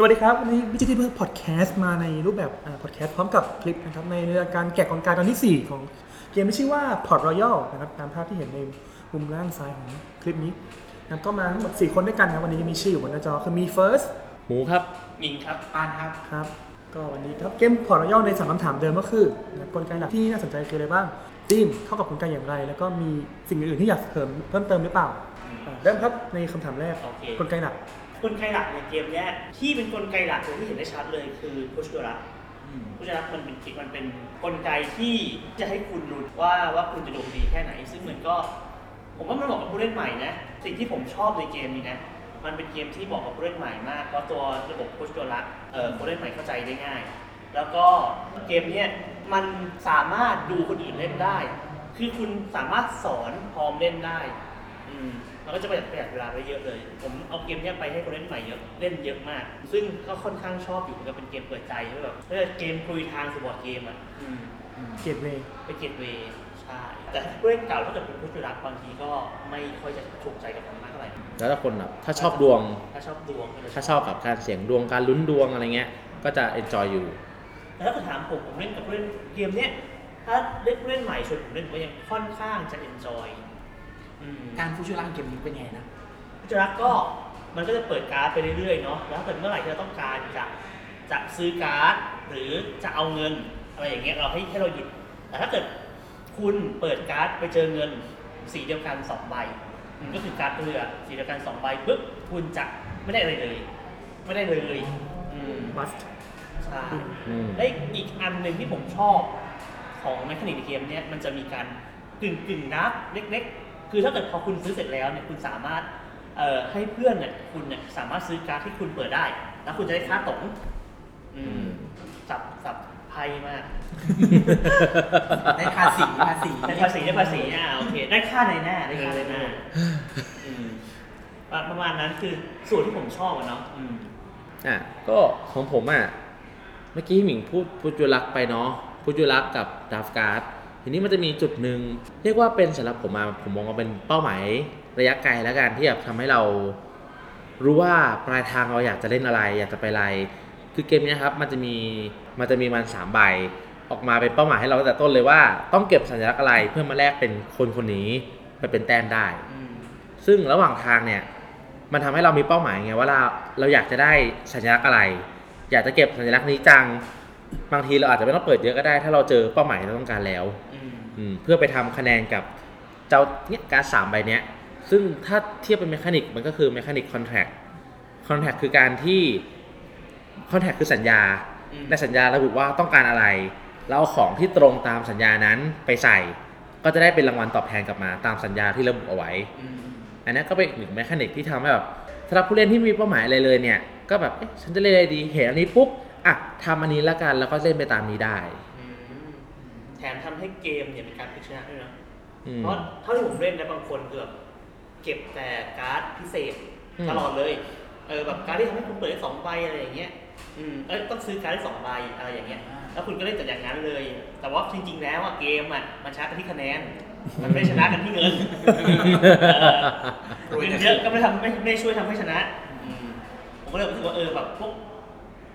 สวัสดีครับ วันนี้วิจิตรเพื่อพอดแคสต์มาในรูปแบบพอดแคสต์พร้อมกับคลิปนะครับในรายการแกะกลไกตอนที่ 4 ของเกมที่ชื่อว่า Port Royal นะครับตามภาพที่เห็นในมุมล่างซ้ายของคลิปนี้นะครับก็มาทั้งหมด 4 คนด้วยกันครับวันนี้จะมีชื่ออยู่บนหน้าจอคือมี First หมูครับมิงครับปานครับครับ ก็วันนี้ครับเกม Port Royal ในสามคำถามเดิมก็คือนะครับกลไกหลักที่น่าสนใจคืออะไรบ้างทีมเข้ากับกลไกอย่างไร แล้วก็มีสิ่งอื่นๆที่อยากเพิ่มเพิ่มเติมหรือเปล่าอ่าเริ่มครับในคำถามแรกโอเคกลไกหลัก กลไกหลักในเกมเนี้ยที่เป็นกลไกหลักเลยที่เห็นได้ชัดเลยคือพุชตัวรักพุชตัวรักมันเป็นมันเป็นกลไกที่จะให้คุณรู้ว่าว่าคุณจะดวงดีแค่ไหน ซึ่งมันก็ ผมว่ามันเหมาะกับผู้เล่นใหม่นะสิ่งที่ผมชอบในเกมนี้นะมันเป็นเกมที่เหมาะกับผู้เล่นใหม่มากเพราะตัวระบบพุชตัวรักเอ่อผู้เล่นใหม่เข้าใจได้ง่าย แล้วก็เกมเนี้ยมันสามารถดูคนอื่นเล่นได้ คือคุณสามารถสอนพร้อมเล่นได้ อืม มันก็จะประหยัดประหยัดเวลาไปเยอะเลย ผมเอาเกมเนี้ยไปให้คนเล่นใหม่เยอะเล่นเยอะมาก ซึ่งก็ค่อนข้างชอบอยู่มันก็เป็นเกมเปิดใจที่แบบเออเกมคุยทางบอร์ดเกมอะอืม gateway ไป gateway ใช่แต่ถ้าผู้เล่นเก่าถ้าเกิดเป็น push your luck บางทีก็ไม่ค่อยจะถูกใจกับมันมากเท่าไหร่แล้วถ้าคนแบบถ้าชอบดวง ถ้าชอบดวงก็จะถ้าชอบกับการเสี่ยงดวงการลุ้นดวงอะไรเงี้ย ก็จะ enjoy อยู่แต่ถ้าเกิดถามผมผมเล่นกับผู้เล่นเกมเนี้ยถ้าเล่นผู้เล่นใหม่ชวนผมเล่นผมก็ยังค่อนข้างจะ enjoy อืม การ push your luck เกมนี้เป็นไงนะผู้จัดก็มันก็จะเปิดการ์ดไปเรื่อยๆเนาะแล้วถ้าเกิดเมื่อไหร่ที่เราต้องการจะจะซื้อการ์ดหรือจะเอาเงินอะไรอย่างเงี้ยเราให้ให้เราหยุดแต่ถ้าเกิดคุณเปิดการ์ดไปเจอเงินสีเดียวกันสองใบอืมก็คือการ์ดเรือสีเดียวกันสองใบปุ๊บคุณจะไม่ได้อะไรเลย ไม่ได้เลยอืม bust ใช่อืมและอีกอันหนึ่งที่ผมชอบของ mechanic ในเกมเนี้ยมันจะมีการกึ่งกึ่งๆนับเล็กๆ คือถ้าเกิดพอคุณซื้อเสร็จแล้วเนี่ยคุณสามารถเอ่อให้เพื่อนเนี่ยคุณเนี่ยสามารถซื้อการ์ดที่คุณเปิดได้ แล้วคุณจะได้ค่าต๋งอืมสับสับไพ่มากได้ภาษีภาษีได้ภาษีได้ภาษีอ่าโอเค ได้ค่านายหน้าได้ค่านายหน้าอืมประมาณนั้นคือส่วนที่ผมชอบอะเนาะอืมอะก็ของผมอะเมื่อกี้หมิงพูดพูดจุลักษณ์ไปเนาะพูดจุลักษณ์กับดาฟการ์ด ทีนี้มันจะมีจุดหนึ่งเรียกว่าเป็นสำหรับผมมาผมมองว่าเป็นเป้าหมายระยะไกลแล้วกันที่แบบทำให้เรารู้ว่าปลายทางเราอยากจะเล่นอะไร อยากจะไปอะไร คือเกมเนี้ยครับมันจะมีมันจะมีมันสามใบออกมาเป็นเป้าหมายให้เราตั้งแต่ต้นเลยว่าต้องเก็บสัญลักษณ์อะไรเพื่อมาแลกเป็นคนคนนี้ไปเป็นแต้มได้อืมซึ่งระหว่างทางเนี่ยมันทำให้เรามีเป้าหมายไงว่าเราเราอยากจะได้สัญลักษณ์อะไร อยากจะเก็บสัญลักษณ์นี้จัง บางทีเราอาจจะไม่ต้องเปิดเยอะก็ได้ ถ้าเราเจอเป้าหมายที่เราต้องการแล้วอืมอืมเพื่อไปทำคะแนนกับเจ้าเนี่ยการ์ดสามใบเนี้ย ซึ่งถ้าเทียบเป็นเมคานิกมันก็คือเมคานิกคอนแท c คอนแท c คือการที่คอนแท c คือสัญญาอืมในสัญญาระบุว่าต้องการอะไร แล้วเอาของที่ตรงตามสัญญานั้นไปใส่ ก็จะได้เป็นรางวัลตอบแทนกลับมาตามสัญญาที่ระบุเอาไว้อืมอันนี้ก็เป็นอีกหนึ่ง mechanic ที่ทำให้แบบสำหรับผู้เล่นที่มีเป้าหมายอะไรเลยเนี่ย ก็แบบเอ๊ะฉันจะเล่นอะไรดีเห็นอันนี้ปุ๊บ อะทำอันนี้ละกันแล้วก็เล่นไปตามนี้ได้อืมแถมทำให้เกมเนี่ยเป็นการพลิกชนะด้วยนะอืม เพราะเท่าที่ผมเล่นนะบางคนคือแบบเก็บแต่การ์ดพิเศษอืม ตลอดเลยเออแบบการ์ดที่ทำให้คุณเปิดได้สองใบอะไรอย่างเงี้ยอืมเอ้ยต้องซื้อการ์ดได้สองใบอะไรอย่างเงี้ยแล้วคุณก็เล่นแต่อย่างนั้นเลย แต่ว่าจริง ๆ แล้วอะเกมอะมันชนะกันที่คะแนน มันไม่ได้ชนะกันที่เงินเออเงินเยอะก็ไม่ทำไม่ไม่ช่วยทำให้ชนะ อืม ผมก็เลยรู้สึกว่าเออแบบพวก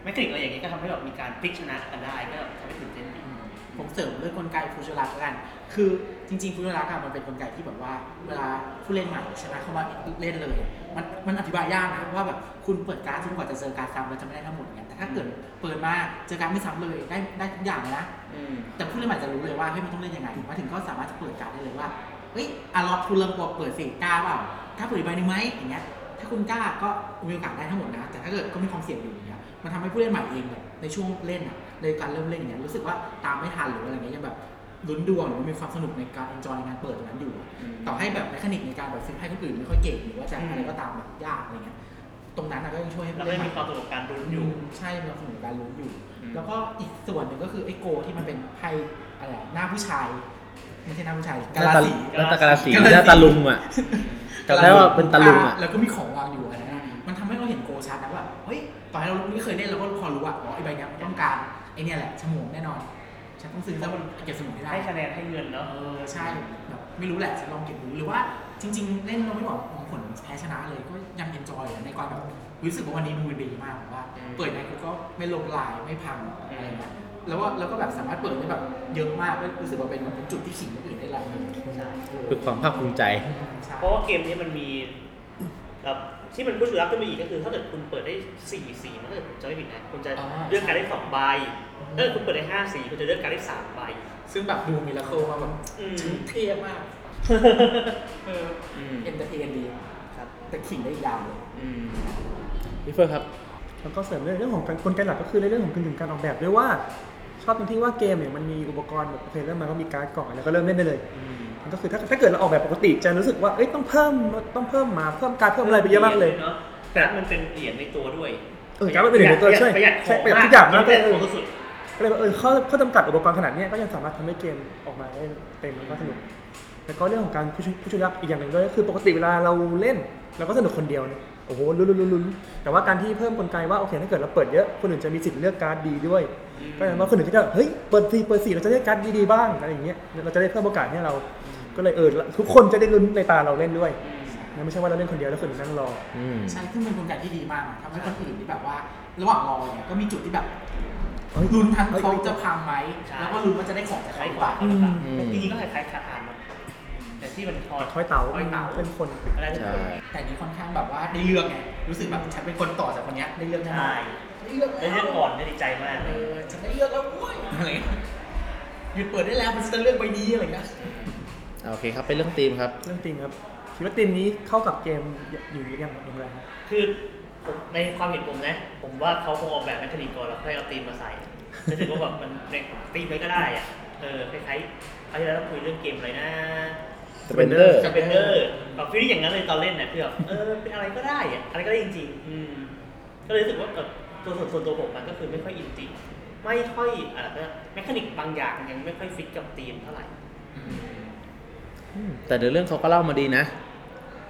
mechanic อะไรอย่างเงี้ยก็ทำให้แบบมีการพลิกชนะกันได้ก็ทำให้ตื่นเต้นดี ผมเสริมด้วยกลไก push your luck กัน คือจริงๆ push your luck อะมันเป็นกลไกที่แบบว่า เวลาผู้เล่นใหม่ใช่ไหมเข้ามาเล่นเลย มันมันอธิบายยากนะว่าแบบคุณเปิดการ์ดจนกว่าจะเจอการ์ดซ้ำแล้วจะไม่ได้ทั้งหมดเนี่ยแต่ถ้าเกิดเปิดมาเจอการ์ดไม่ซ้ำเลยได้ได้ทุกอย่างเลยนะอืมแต่ผู้เล่นใหม่จะรู้เลยว่าเฮ้ยมันต้องเล่นยังไงมาถึงก็สามารถจะเปิดการ์ดได้เลยว่าเฮ้ยอะรอคุณเริ่มเปิดสิกล้าเปล่ากล้าเปิดอีกใบหนึ่งไหมอย่างเงี้ย ถ้าคุณกล้าก็มีโอกาสได้ทั้งหมดนะ แต่ถ้าเกิดก็มีความเสี่ยงอยู่อย่างเงี้ยมันทำให้ผู้เล่นใหม่เองเนี่ยในช่วงเล่นอะในการเริ่มเล่นอย่างเงี้ยรู้สึกว่าตามไม่ทันหรืออะไรเงี้ยยังแบบลุ้นดวงหรือว่ามีความสนุกในการ enjoy งานเปิดตรงนั้นอยู่อืมต่อให้แบบแมคานิกในการแบบซื้อให้คนอื่นไม่ค่อยเก่งหรือว่าจะอะไรก็ตามแบบยากอะไรเงี้ยตรงนั้นนะก็ยังช่วยให้แล้วผู้ก็เล่นใหมีม่ ความสนุกกับการลุ้นออยู่ยู่ ใช่มีความสนุกกับการลุ้นอยู่ อืม แล้วก็อีกส่วนหนึ่งก็คือไอ้โกที่มันเป็นไพ่อะไรอะหน้าผู้ชาย ไม่ใช่หน้าผู้ชายหกาน้าลาตาสี หน้าตากาลาสีกาลาสีหน้าตาลุงอะจำ ได้ว่าเป็นตะลุงอะแล้วก็มีของวางอยู่อะไรนะมันทำให้เราเห็นโกชัดนะว่าเฮ้ยตอนที่เราไม่เคยเล่นเราก็พอรู้ว่าอ๋อไอ้ใบเนี้ยมันต้องการไอ้เนี่ยแหละฉมวกแน่นอนฉันต้องซื้อแล้วมันเก็บสมุนให้ได้ให้คะแนนให้เงินเนาะ เออใช่แบบไม่รู้แหละฉันลองเก็บดูหรือว่าจริง ๆ เล่นเราไม่บอกผลแพ้ชนะเลยก็ยังเอนจอยในความแบบรู้สึกว่าวันนี้มือดีมากแบบว่า เปิดไงกูก็ไม่ลงลายไม่พังอะไรเงี้ยแล้วว่าแล้วก็แบบสามารถเปิดได้แบบเยอะมากก็รู้สึกว่าเป็นแบบเป็นจุดที่ขิงคนอื่นได้หลายเลยใช่คือความภาคภูมิใจใช่ เพราะว่าเกมนี้มันมีแบบที่มันพูดถึงรับขึ้นมาอีกก็คือถ้าเกิดคุณเปิดได้สี่สีมันก็จะไม่ผิดนะคุณจะเลือกการ์ดได้สองใบถ้าเกิดคุณเปิดได้ห้าสีคุณจะเลือกการ์ดได้สามใบ ซึ่งแบบดู miracle มาแบบอืมเท่มากเอออืม entertain ดีครับแต่ขิงได้ยาวเลยอืมพี่เฟิร์นครับแล้วก็เสริมเรื่องของการกลไกหลักก็คือในเรื่องของการถึงการออกแบบด้วยว่า ชอบตรงที่ว่าเกมเนี่ยมันมีอุปกรณ์แบบโอเคเริ่มมาก็มีการ์ดกล่องแล้วก็เริ่มเล่นได้เลย มันก็คือถ้าถ้าเกิดเราออกแบบปกติจะรู้สึกว่าเอ้ยต้องเพิ่มต้องเพิ่มมาเพิ่มการดเพิ่มอะไรไปเยอะมากเลยเนาะการ์ดมันเป็นเหรียญในตัวด้วยเออการดมันเป็นเหรียญในตัวใช่ประหยัดขใช่องประหยัดทุกอย่างมากประหยัดเลยของสุดก็เลยว่าเออข้อข้อจำกัดอุปกรณ์ขนาดเนี้ยก็ยังสามารถทำให้เกมออกมาได้เต็มแล้วก็สนุกแล้วก็เรื่องของการผู้ช่วยผู้ช่วยยักษ์อีกอย่างหนึ่งด้วยก็คือปกติเวลาเราเล่นเราก็สนุกคนเดียวเนี่ยโอ้โหลุ้นลุ้นลุ้นลุ้นแต่ว่าการที่เพิ่มกลไกว่าโอเคถ้าเกิดเราเปิดเยอะคนอื่นจะมีสิทธิ์เลือกการ์ดดีด้วย ก็แปลว่าคนอื่นก็จะเฮ้ยเปิดสี่เปิดสี่เราจะได้การ์ดดีๆบ้างอะไรอย่างเงี้ยเราจะได้เพิ่มโอกาสให้เราก็เลยเออทุกคนจะได้ลุ้นในตาเราเล่นด้วยนะไม่ใช่ว่าเราเล่นคนเดียวแล้วคนอื่นนั่งรออืมใช่ซึ่งเป็นกลไกที่ดีมากนะทำให้คนอื่นที่แบบว่าระหว่างรอเนี่ยก็มีจุดที่แบบเฮ้ยลุ้นทั้งเฮ้ยเขาจะพังไหมใช่แล้วก็ลุ้นว่าจะได้ของจากคล้าเขายหรือๆเปล่าอืมแต่จริงๆก็คล้ายๆคาทานนะแต่ที่มันทอดคอยเต๋าคอยเต๋าเป็นคนอะไรทุกใช่คนแต่อันนี้ค่อนข้างแบบว่าได้เลือกไงรู้สึกแบบฉันเป็นคนต่อจากคนเนี้ยได้เลือกแน่นอนใช่ได้ เลือกได้เรื่องก่อนได้ดีใจมากเออฉันได้เลือกแล้วโว้ยอะไรเงี้ยหยุดเปิดได้แล้วมันจะเลือกใบนี้อะไรเงี้ยโอเคครับเป็นเรื่องธีมครับ เรื่องจริงครับคิดว่าธีมนี้เข้ากับเกมอยู่หรือยังอย่างไรครับคือผมในความเห็นผมนะ ผมว่าเขาคงออกแบบ mechanic ก่อนแล้วค่อยเอาธีมมาใส่รู้สึกว่าแบบมันในธีมไว้ก็ได้อะเออคล้ายๆคราวที่แล้วเราคุยเรื่องเกมอะไรนะ Spender สเปนเดอร์แบบ feeling อย่างนั้นเลยตอนเล่นเนี่ยคือแบบเออเป็นอะไรก็ได้อะอะไรก็ได้จริงๆอืมก็เลยรู้สึกว่าแบบ ตัวส่วนส่วนตัวผมมันก็คือไม่ค่อยอินจิไม่ค่อยอะไรนะ mechanic บางอย่างยังไม่ค่อยฟิตกับธีมเท่าไหร่แต่เดี๋ยวเรื่องเขาก็เล่ามาดีนะ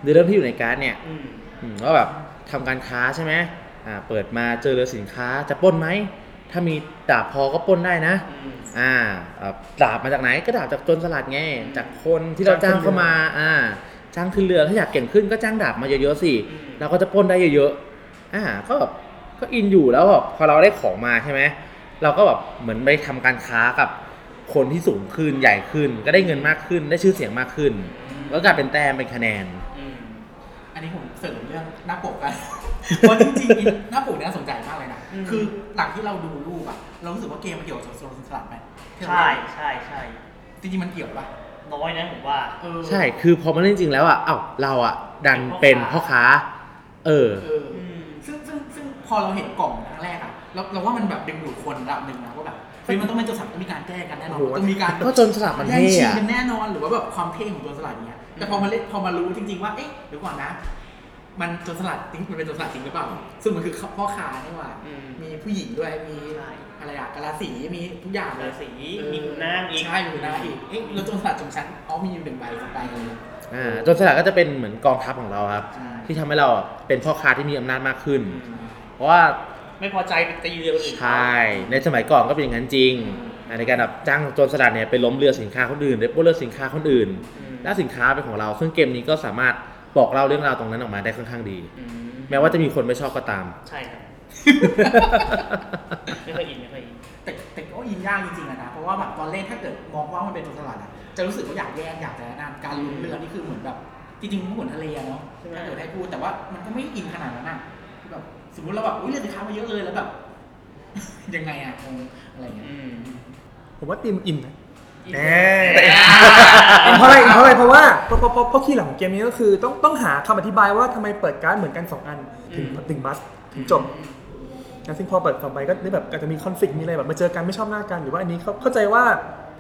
เดี๋ยวเรื่องที่อยู่ในการ์ดเนี่ยอืมอืมว่าแบบทำการค้าใช่ไหมอ่าเปิดมาเจอเรือสินค้าจะปล้นไหม ถ้ามีดาบพอก็ปล้นได้นะ อืม อ่าเอ่อดาบมาจากไหนก็ดาบจากโจรสลัดไงจากคนที่เราจ้างเข้ามาอ่าจ้างขึ้นเรือถ้าอยากเก่งขึ้นก็จ้างดาบมาเยอะๆสิอืม เราก็จะปล้นได้เยอะๆอ่าก็แบบ ก็อินอยู่แล้วแบบพอเราได้ของมาใช่ไหมเราก็แบบเหมือนไปทำการค้ากับคนที่สูงขึ้นใหญ่ขึ้น ก็ได้เงินมากขึ้นได้ชื่อเสียงมากขึ้นก็กลายเป็นแต้มเป็นคะแนนอืมอันนี้ผมเสริมเรื่องหน้าปกกันเพราะจริงๆอีหน้าปกเนี่ยน่าสนใจมากเลยนะอืมคือหลังที่เราดูรูปอะเรารู้สึกว่าเกมมันเกี่ยวกับโซนสลับไหมที่เราใช่เล่นใช่ใช่จริงๆมันเกี่ยวปะน้อยนะผมว่าเออใช่คือพอมาเล่นจริงแล้วอะเอ้าเราอะดันเป็นพ่อค้า เออ อเราเห็นกล่องครั้งแรกอะเราเราว่ามันแบบดึงดูดคนระดับหนึ่งนะว่าแบบเฮ้ยมันต้องเป็นโจรสลัดต้องมีการแก้กันแน่นอนโอ้โหต้องมีการก็โจรสลัดมันแย่งเท่ชิงอะ กันแน่นอนหรือว่าแบบความเท่ของโจรสลัดเนี้ยแต่พอมาเล่นพอมารู้จริง ๆว่าเอ๊ะเดี๋ยวก่อนนะ มันโจรสลัดจริงมันเป็นโจรสลัดจริงหรือเปล่า ซึ่งมันคือพ่อค้านี่หว่า อืม มีผู้หญิงด้วยมีใช่ อะไรอะกะลาสีมีทุกอย่างเลรายศีเออมีขุนนางอีก ใช่มีขุนนางอีกเอ๊ะแล้วโจรสลัดของฉันอ๋อมีอยู่หนึ่งใบสองใบเลย อ่าโจรสลัดก็จะเป็นเหมือนกองทัพของเราครับ ใช่ ที่ทำให้เราอะเป็นพ่อค้าที่มีอำนาจมากขึ้น เพราะว่าไม่พอใจไปตีเรือคนอื่นใช่ในสมัยก่อนก็เป็นอย่างนั้นจริงอ่าในการแบบจ้างโจรสลัดเนี่ยไปล้มเรือสินค้าคนอื่นไปปล้นเรือสินค้าคนอื่น อืม และสินค้าเป็นของเราซึ่งเกมนี้ก็สามารถบอกเล่าเรื่องราวตรงนั้นออกมาได้ค่อนข้างดี อืมแม้ว่าจะมีคนไม่ชอบก็ตาม ใช่ครับ ไม่ค่อยอินไม่ค่อยอิน แต่แต่ก็ยิงยากจริงๆอะนะ เพราะว่าแบบตอนเล่นถ้าเกิดมองว่ามันเป็นโจรสลัดอะจะรู้สึกว่าอยากแย่งอยากจะนั่นการลุ้นเรือนี่คือเหมือนแบบ จริงๆมันเหมือนทะเลอะเนาะใช่ไหม ถ้าเกิดให้พูดแต่ว่ามันก็ไม่อินขนาดนั้นอะคือแบบ สมมติเราแบบอุ้ยเรือสินค้ามาเยอะเลยแล้วแบบ ยังไงอะงงอะไรอย่างเงี้ยอืมผมว่าทีมอินนะอินแน่อินเพราะอะไรอินเพราะอะไรเพราะว่าเพราะเพราะเพราะเพราะคีย์หลังของเกมนี้ก็คือต้องต้องหาคำอธิบายว่าทำไมเปิดการ์ดเหมือนกันสองอันถึงถึงบัสถึงจบนะซึ่งพอเปิดสองใบก็ได้แบบอาจจะมีคอนฟ lict มีอะไรแบบมาเจอกันไม่ชอบหน้ากันหรือว่าอันนี้เขาเข้าใจว่า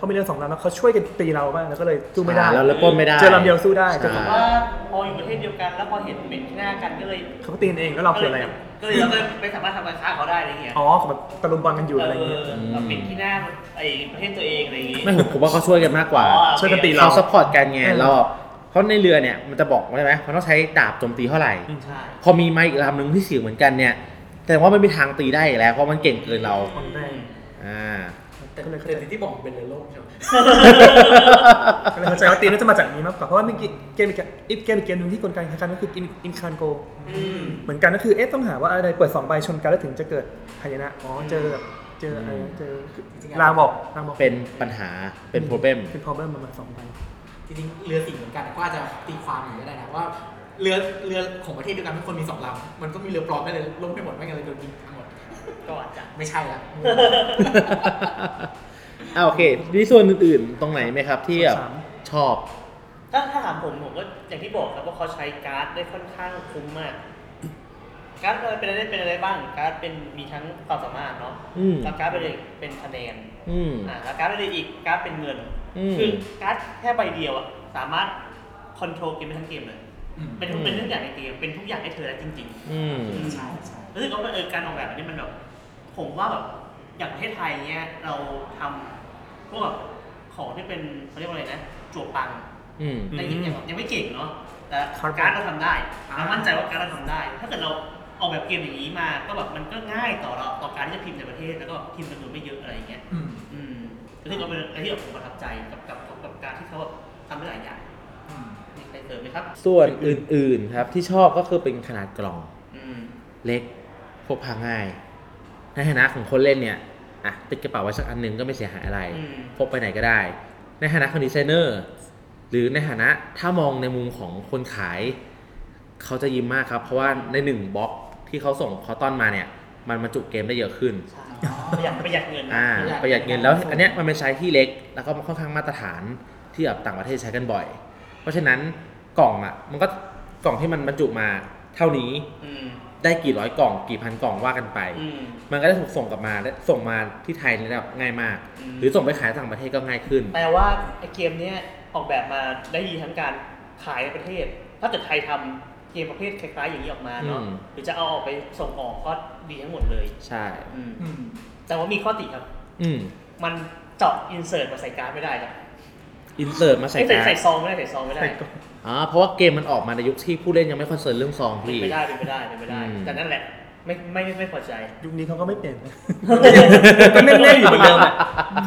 พอมีเรือสองลำแล้วเขาช่วยกันตีเราบ้างแล้วก็เลยสู้ไม่ได้ แล้วเลยปล้นไม่ได้ เจอลำเดียวสู้ได้ใช่แต่ผมว่าว่าพออยู่ประเทศเดียวกัน แล้วพอเห็นเป็นที่หน้ากันก็เลยเขาก็ตีกันเองแล้วเราคืออะไรอะก็เลยเราก็ไม่สามารถทำการค้าเขาได้อะไรอย่างเงี้ยอ๋อเขาแบบตะลุมบอลกันอยู่อะไรอย่างเงี้ยเแบบเป็นที่หน้าไอ้ประเทศตัวเองอะไรอย่างงี้ ไม่ผมผมว่าเขาช่วยกันมากกว่าอ๋อ ช่วยกันตีเราซัพพอร์ตกันไงเออเราเพราะในเรือเนี่ยมันจะบอกใช่ไหมเขาต้องใช้ดาบโจมตีเท่าไหร่อืมใช่พอมีไม้อีกลำหนึ่งที่เสียงเหมือนกันเนี่ย แต่ว่าไม่มีทางตีได้อีกแล้วเพราะมันเก่งเกินเรา คนแรก อ่า แล้วแต่ก็เลยเข้าแต่ใจที่บอกเป็นเรือโล่งใช่ไหมก็เลยเข้าใจว่าตีมน่าจะมาจากนี้มากกว่าเพราะว่าเมื่อกี้เกมอีกอีกเกมอีกเกมหนึงที่กลไกคล้ายๆก็คืออินคานโกอืม เหมือนกันก็คือเอ๊ะต้องหาว่าอะไรเปิดสองใบชนกันแล้วถึงจะเกิดหายนะอ๋อเจอแบบเจออะไรเจอลาบอกลาบอกเป็นปัญหาเป็น problem เป็น problem ประมาณสองใบ จริงๆเรือสิ่งเหมือนกันก็อาจจะตีความอย่างนี้ก็ได้นะว่าเรือเรือของประเทศเดียวกันทุกคนมีสองลำมันก็มีเรือปลอมได้เลยล่มไปหมดไม่งั้นเลยโดนยิงทั้งหมด ก็อาจจะไม่ใช่ละ อ่าโอเคมีส่วนอื่นๆ ตรงไหนไหมครับที่แบบสาม ชอบ ถ้าถ้าถามผมผมก็อย่างที่บอกครับว่าเขาใช้การ์ดได้ค่อนข้างคุ้มมาก การ์ดอะไรเป็นอะไรเป็นอะไรบ้าง การ์ดเป็นมีทั้งความสามารถเนาะอืม แล้วการ์ดเป็นเป็นคะแนนอืม อ่าแล้วการ์ดอะไรอีกการ์ดเป็นเงิน อืม คือการ์ดแค่ใบเดียวอะสามารถ control เกมได้ทั้งเกมเลยอืมเป็นทุกเป็นทุกอย่างในเกมเป็นทุกอย่างให้เธอได้จริง อืมใช่ใช่ๆรู้สึกว่าเออการออกแบบอันนี้มันแบบ ผมว่าแบบอย่างประเทศไทยเนี้ยเราทำพวกแบบของที่เป็นเขาเรียกว่าอะไรนะจั่วปังอืมแต่ยังยังยังไม่เก่งเนาะแต่ครับ การ์ดเราทำได้อ่าเรามั่นใจว่าการ์ดเราทำได้ ถ้าเกิดเราออกแบบเกมอย่างนี้มาก็แบบมันก็ง่ายต่อเราต่อการที่จะพิมพ์ในประเทศแล้วก็พิมพ์จำนวนไม่เยอะอะไรอย่างเงี้ย อืม อืมรู้สึกว่าเป็นอะไรที่แบบผมประทับใจกับกับกับกับการที่เขาแบบทำได้หลายอย่างอืม มีใครเสริมไหมครับ ส่วนอื่นๆครับที่ชอบก็คือเป็นขนาดกล่องอืม เล็กพกพาง่าย ในฐานะของคนเล่นเนี่ยอะติดกระเป๋าไว้สักอันหนึงก็ไม่เสียหายอะไร อืม พกไปไหนก็ได้ ในฐานะของดีไซเนอร์ หรือในฐานะถ้ามองในมุมของคนขาย เขาจะยิ้มมากครับ เพราะว่าในหนึ่งบล็อกที่เขาส่ง carton มาเนี่ย มันบรรจุเกมได้เยอะขึ้นใช่ประหยัดประหยัดเงิน อ่าประหยัดเงินแล้วอันเนี้ยมันเป็นไซส์ที่เล็ก แล้วก็ค่อนข้างมาตรฐานที่แบบต่างประเทศใช้กันบ่อย เพราะฉะนั้นกล่องอะมันก็กล่องที่มันบรรจุมาเท่านี้ อืม ได้กี่ร้อยกล่องกี่พันกล่องว่ากันไป อืม มันก็ได้ถูกส่งกลับมาและส่งมาที่ไทยนี่แบบง่ายมาก อืม หรือส่งไปขายต่างประเทศก็ง่ายขึ้น แปลว่าไอเกมเนี้ยออกแบบมาได้ดีทั้งการขายในประเทศ ถ้าเกิดไทยทำเกมประเภทคล้ายๆอย่างนี้ออกมาเนาะอืม หรือจะเอาออกไปส่งออกก็ดีทั้งหมดเลยใช่ อืมอืมแต่ว่ามีข้อติครับ อืมมันเจาะ insert มาใส่การ์ดไม่ได้ครับ insert มาใส่ไม่ใส่การ์ดใส่ซองไม่ได้ใส่ซองไม่ได้ ใส่กล่อง อ๋อเพราะว่าเกมมันออกมาในยุคที่ผู้เล่นยังไม่ concern เรื่องซองเป็นพี่ ไปได้เป็นไปได้เป็นไปได้ อืม แต่นั่นแหละไม่ไม่ไม่ไม่พอใจ ยุคนี้เขาก็ไม่เปลี่ยนนะก็เล่นๆอยู่เหมือนเดิมแหละ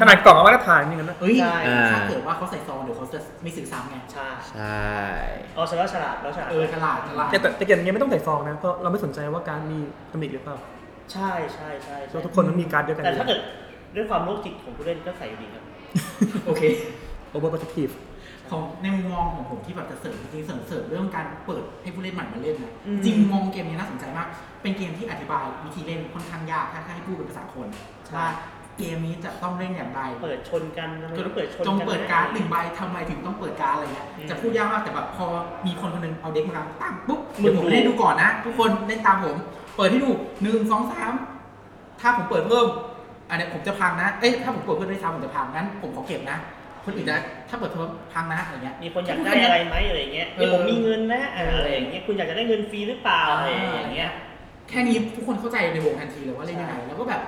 ขนาดกล่องเอามาตรฐานอย่างนั้นนะเอ้ย ใช่ ถ้าเกิดว่าเขาใส่ซองเดี๋ยวเขาจะไม่ซื้อซ้ำไง ใช่ใช่อ๋อฉลาดฉลาดแล้วฉลาดเออฉลาดฉลาดแต่แต่แต่เกมนี้ไม่ต้องใส่ซองนะเพราะเราไม่สนใจว่าการ์ดมีตำหนิหรือเปล่าใช่ใช่ใช่เพราะทุกคนมันมีการ์ดเดียวกันแต่ถ้าเกิดด้วยความโรคจิตของผู้เล่นก็ใส่อยู่ดีครับ โอเค overprotective ของในมุมมองของผมที่แบบจะเสริมจริงๆเสริมเสริมเรื่องการเปิดให้ผู้เล่นใหม่มาเล่นนะอืม จริงมองเกมนี้น่าสนใจมาก เป็นเกมที่อธิบายวิธีเล่นค่อนข้างยากถ้าให้พูดเป็นภาษาคนว่าเกมนี้จะต้องเล่นอย่างไร เปิดชนกันทำไมจนต้องเปิดชนจงกันเปิดการ์ดหนึ่งใบทำไมถึงต้องเปิดการ์ดอะไรเงี้ย อืมจะพูดยากมากแต่แบบพอมีคนคนหนึงเอาเด็กมากางตั้งปุ๊บมึเดี๋ยงวผมดู เล่นดูก่อนนะ ทุกคนเล่นตามผม เปิดให้ดูหนึ่งสองสามถ้าผมเปิดเพิ่ม อันเนี้ยผมจะพังนะ เอ้ยถ้าผมเปิดเพิ่มได้ซ้ำผมจะพังงั้นผมขอเก็บนะ คนอื่นจะถ้าเปิดเพิ่มพังนะอะไรเงี้ย มีคนอยากได้อะไรไหมอะไรเงี้ยเออนี่ผมมีเงินนะอะอะไรอย่างเงี้ยคุณอยากจะได้เงินฟรีหรือเปล่าอะไรอย่างเงี้ยแค่นี้ทุกคนเข้าใจในวงทันทีเลยว่าเล่นยังไงแล้วก็แบบ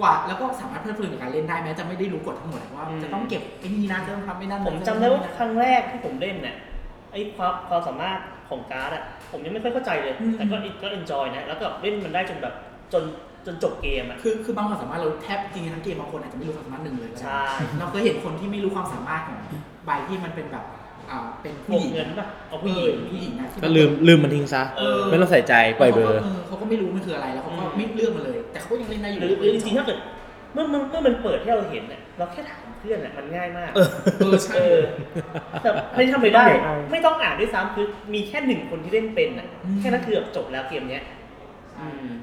กว่าแล้วก็สามารถเพลิดเพลินกับการเล่นได้แม้จะไม่ได้รู้กฎทั้งหมดว่าอืมจะต้องเก็บไอ้นี่นะจะต้องทำไม่นั่นผมจำได้ว่าครั้งแรกที่ผมเล่นเนี่ยไอ้ความความสามารถของการ์ดอะผมยังไม่ค่อยเข้าใจเลยแต่ก็ก็ enjoy นะแล้วก็เล่นมันได้จนแบบจน จนจบเกมอะคือคือบางความสามารถเราแทบจริงๆทั้งเกมบางคนอาจจะไม่รู้ความสามารถหนึ่งเลยก็ได้ใช่ เราเคยเห็นคนที่ไม่รู้ความสามารถของใบที่มันเป็นแบบอ่าเป็นบผู้วกหญิงเงินป่ะเอาผู้ผู้หหญิญิงงผู้หญิงนะที่ก็ลืมลืมมันทิ้งซะ เออ ไม่ต้องใส่ใจปล่อยเบลอ เขาก็ไม่รู้มันคืออะไรแล้วเขาก็อืมไม่เลือกมาเลย แต่เขาก็ยังเล่นได้อยู่หรือหรือจริงๆถ้าเกิดเมื่อมันเมื่อมันเปิดให้เราเห็นเนี่ยเราแค่ถามเพื่อนอะมันง่ายมากเออเออใช่เออแต่ไม่ทำไม่ได้ไม่ได้ ไม่ต้องอ่านด้วยซ้ำคือมีแค่หนึ่งคนที่เล่นเป็นอะอืมแค่นั้นคือแบบจบแล้วเกมเนี้ยอืม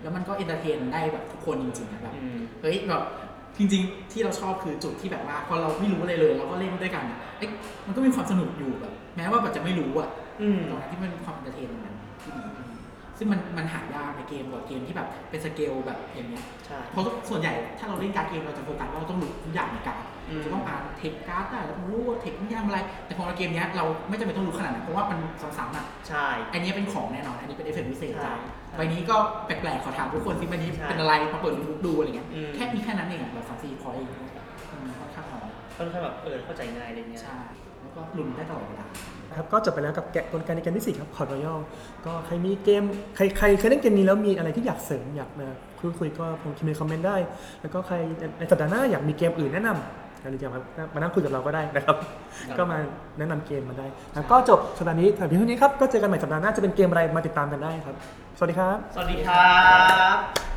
แล้วมันก็ entertain ได้แบบทุกคนจริงๆนะแบบอืมเฮ้ยแบบจริงๆ ที่เราชอบคือจุดที่แบบว่าพอเราไม่รู้อะไรเลย เราก็เล่นด้วยกันอะเอ๊ะมันก็มีความสนุกอยู่แบบ แม้ว่าแบบจะไม่รู้อะอืมตรงนั้นที่มันมีความ entertain ตรงนั้นที่ดีซึ่งมันมันหายากในเกมการ์ดเกมที่แบบเป็นสเกลแบบอย่างเงี้ยใช่เพราะส่วนใหญ่ถ้าเราเล่นการ์ดเกมเราจะโฟกัสว่าเราต้องรู้ทุกอย่างในการ์ดอืม จะต้องอ่านเทคการ์ดได้เราต้องรู้ว่าเทคนี่ทำอะไร แต่พอในเกมเนี้ยเราไม่จำเป็นต้องรู้ขนาดนั้นเพราะว่ามันซ้ำๆอะใช่ อันนี้เป็นของแน่นอน อันนี้เป็นเอฟเฟกต์พิเศษใช่จ้าใช่ใบนี้ก็แปลกๆขอถามทุกคนสิใบนี้ใช่เป็นอะไรมาเปิดรูปดูอะไรเงี้ยอืมแค่มีแค่นั้นเองอะแบบสามสี่ point ค่อนข้างน้อยค่อนข้างแบบเออเข้าใจง่ายอะไรเงี้ยใช่แล้วก็ลุ้นได้ตลอดเวลาครับก็จบไปแล้วกับแกะกลไกในเกมที่ 4 ครับ Port Royal ก็ใครมีเกมใครใครเคยเล่นเกมนี้แล้วมีอะไรที่อยากเสริมอยากมาคุยคุยก็ผมพิมพ์ในคอมเมนต์ได้ แล้วก็ใครในสัปดาห์หน้าอยากมีเกมอื่นแนะนำ หรืออยากมามานั่งคุยกับเราก็ได้นะครับ ก็มาแนะนำเกมมาได้แล้วก็จบสัปดาห์นี้แต่เพียงเท่านี้ครับ ก็เจอกันใหม่สัปดาห์หน้าจะเป็นเกมอะไรมาติดตามกันได้ครับ สวัสดีครับ สวัสดีครับ